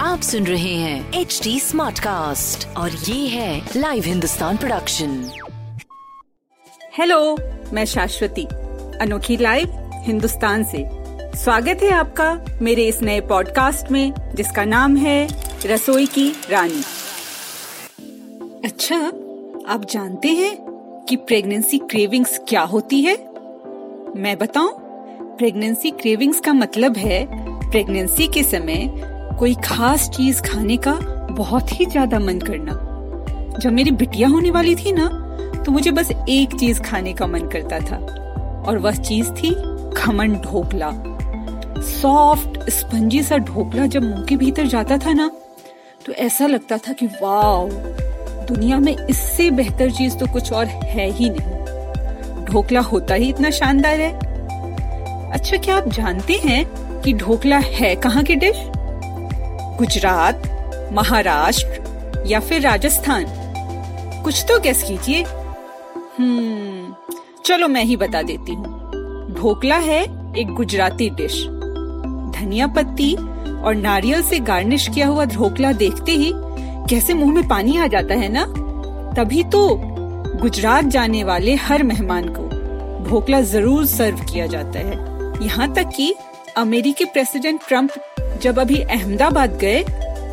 आप सुन रहे हैं एच डी स्मार्ट कास्ट और ये है लाइव हिंदुस्तान प्रोडक्शन हेलो मैं शाश्वती अनोखी लाइव हिंदुस्तान से। स्वागत है आपका मेरे इस नए पॉडकास्ट में जिसका नाम है रसोई की रानी। अच्छा आप जानते हैं कि प्रेगनेंसी क्रेविंग्स क्या होती है? मैं बताऊँ? प्रेगनेंसी क्रेविंग्स का मतलब है प्रेगनेंसी के समय कोई खास चीज़ खाने का बहुत ही ज़्यादा मन करना। जब मेरी बिटिया होने वाली थी ना तो मुझे बस एक चीज़ खाने का मन करता था, और वह चीज़ थी खमन ढोकला सॉफ्ट, स्पंजी सा ढोकला जब मुँह के भीतर जाता था ना तो ऐसा लगता था कि वाओ, दुनिया में इससे बेहतर चीज़ तो कुछ और है ही नहीं। ढोकला होता ही इतना शानदार है अच्छा क्या आप जानते हैं कि ढोकला है कहाँ की डिश? गुजरात, महाराष्ट्र या फिर राजस्थान? कुछ तो गैस कीजिए। हम्म चलो मैं ही बता देती हूँ। ढोकला है एक गुजराती डिश। धनिया पत्ती और नारियल से गार्निश किया हुआ ढोकला देखते ही कैसे मुँह में पानी आ जाता है ना? तभी तो गुजरात जाने वाले हर मेहमान को ढोकला ज़रूर सर्व किया जाता है। यहाँ तक कि अमेरिकी प्रेसिडेंट ट्रंप जब अभी अहमदाबाद गए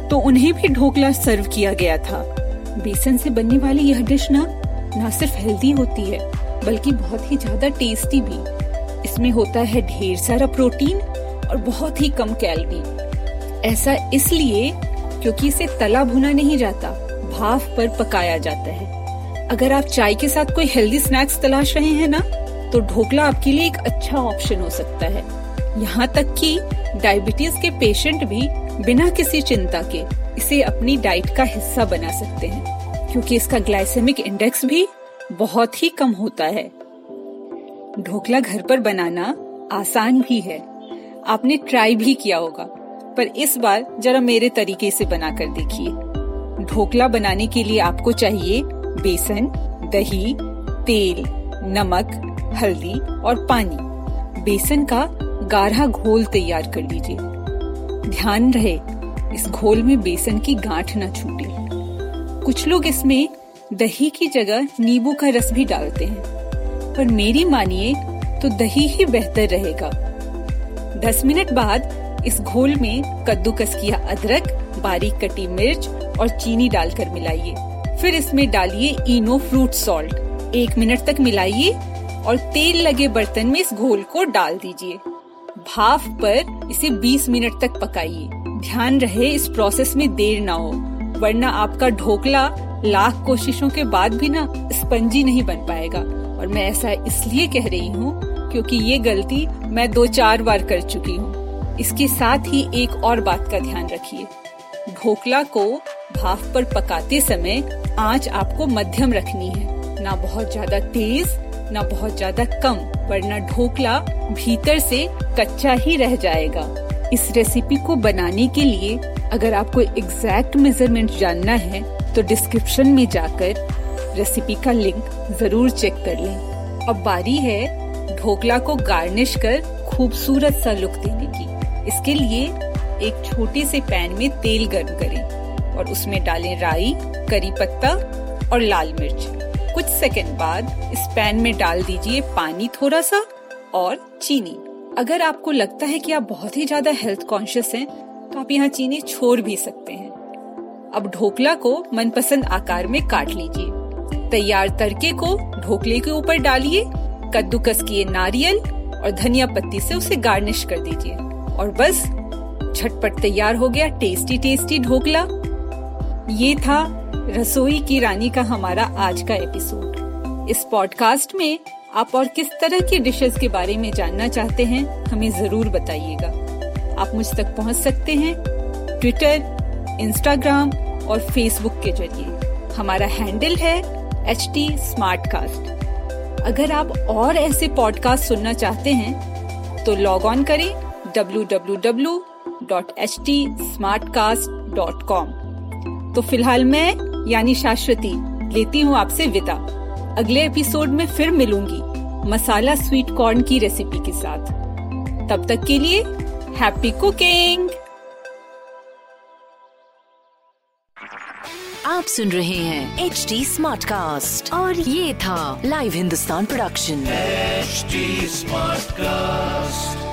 तो उन्हें भी ढोकला सर्व किया गया था। बेसन से बनने वाली यह डिश ना, न सिर्फ़ हेल्दी होती है, बल्कि बहुत ही ज़्यादा टेस्टी भी। इसमें होता है ढेर सारा प्रोटीन और बहुत ही कम कैलोरी ऐसा इसलिए क्योंकि इसे तला भुना नहीं जाता भाप पर पकाया जाता है। अगर आप चाय के साथ कोई हेल्दी स्नैक्स तलाश रहे हैं ना तो ढोकला आपके लिए एक अच्छा ऑप्शन हो सकता है। यहाँ तक कि डायबिटीज़ के पेशेंट भी बिना किसी चिंता के इसे अपनी डाइट का हिस्सा बना सकते हैं, क्योंकि इसका ग्लाइसेमिक इंडेक्स भी बहुत ही कम होता है। ढोकला घर पर बनाना आसान भी है। आपने ट्राई भी किया होगा, पर इस बार जरा मेरे तरीके से बनाकर देखिए। ढोकला बनाने के लिए आपको चाहिए बेसन, दही, तेल नमक, हल्दी और पानी। बेसन का गाढ़ा घोल तैयार कर लीजिए। ध्यान रहे, इस घोल में बेसन की गांठ न छूटे। कुछ लोग इसमें दही की जगह नींबू का रस भी डालते हैं। पर मेरी मानिए तो दही ही बेहतर रहेगा। दस मिनट बाद इस घोल में कद्दूकस किया अदरक, बारीक कटी मिर्च और चीनी डालकर मिलाइए। फिर इसमें डालिए इनो फ्रूट सॉल्ट। एक मिनट तक मिलाइए और तेल लगे बर्तन में इस घोल को डाल दीजिए। भाप पर इसे 20 मिनट तक पकाइए। ध्यान रहे इस प्रोसेस में देर ना हो, वरना आपका ढोकला लाख कोशिशों के बाद भी ना स्पंजी नहीं बन पाएगा। और मैं ऐसा इसलिए कह रही हूँ क्योंकि ये गलती मैं दो चार बार कर चुकी हूँ। इसके साथ ही एक और बात का ध्यान रखिए। ढोकला को भाप पर पकाते समय आँच आपको मध्यम रखनी है। ना बहुत ज़्यादा तेज, ना बहुत ज़्यादा कम, वरना ढोकला भीतर से कच्चा ही रह जाएगा। इस रेसिपी को बनाने के लिए अगर आपको एग्जैक्ट मेज़रमेंट जानना है तो डिस्क्रिप्शन में जाकर रेसिपी का लिंक ज़रूर चेक कर लें। अब बारी है ढोकला को गार्निश कर खूबसूरत सा लुक देने की। इसके लिए एक छोटे से पैन में तेल गर्म करें और उसमें डालें राई, करी पत्ता और लाल मिर्च। कुछ सेकंड बाद इस पैन में डाल दीजिए पानी थोड़ा सा और चीनी। अगर आपको लगता है कि आप बहुत ही ज़्यादा हेल्थ कॉन्शियस हैं, तो आप यहाँ चीनी छोड़ भी सकते हैं। अब ढोकला को मनपसंद आकार में काट लीजिए। तैयार तड़के को ढोकले के ऊपर डालिए कद्दूकस किए नारियल और धनिया पत्ती से उसे गार्निश कर दीजिए। और बस झटपट तैयार हो गया टेस्टी टेस्टी ढोकला। ये था रसोई की रानी का हमारा आज का एपिसोड इस पॉडकास्ट में आप और किस तरह की डिशेस के बारे में जानना चाहते हैं, हमें ज़रूर बताइएगा। आप मुझ तक पहुँच सकते हैं ट्विटर इंस्टाग्राम और फेसबुक के ज़रिए। हमारा हैंडल है एच टी अगर आप और ऐसे पॉडकास्ट सुनना चाहते हैं तो लॉग ऑन करें www.htsmartcast.com तो फ़िलहाल मैं यानी शाश्वती लेती हूँ आपसे विदा। अगले एपिसोड में फिर मिलूँगी मसाला स्वीट कॉर्न की रेसिपी के साथ। तब तक के लिए हैप्पी कुकिंग! आप सुन रहे हैं एच डी स्मार्ट कास्ट और ये था live Hindustan production smart cast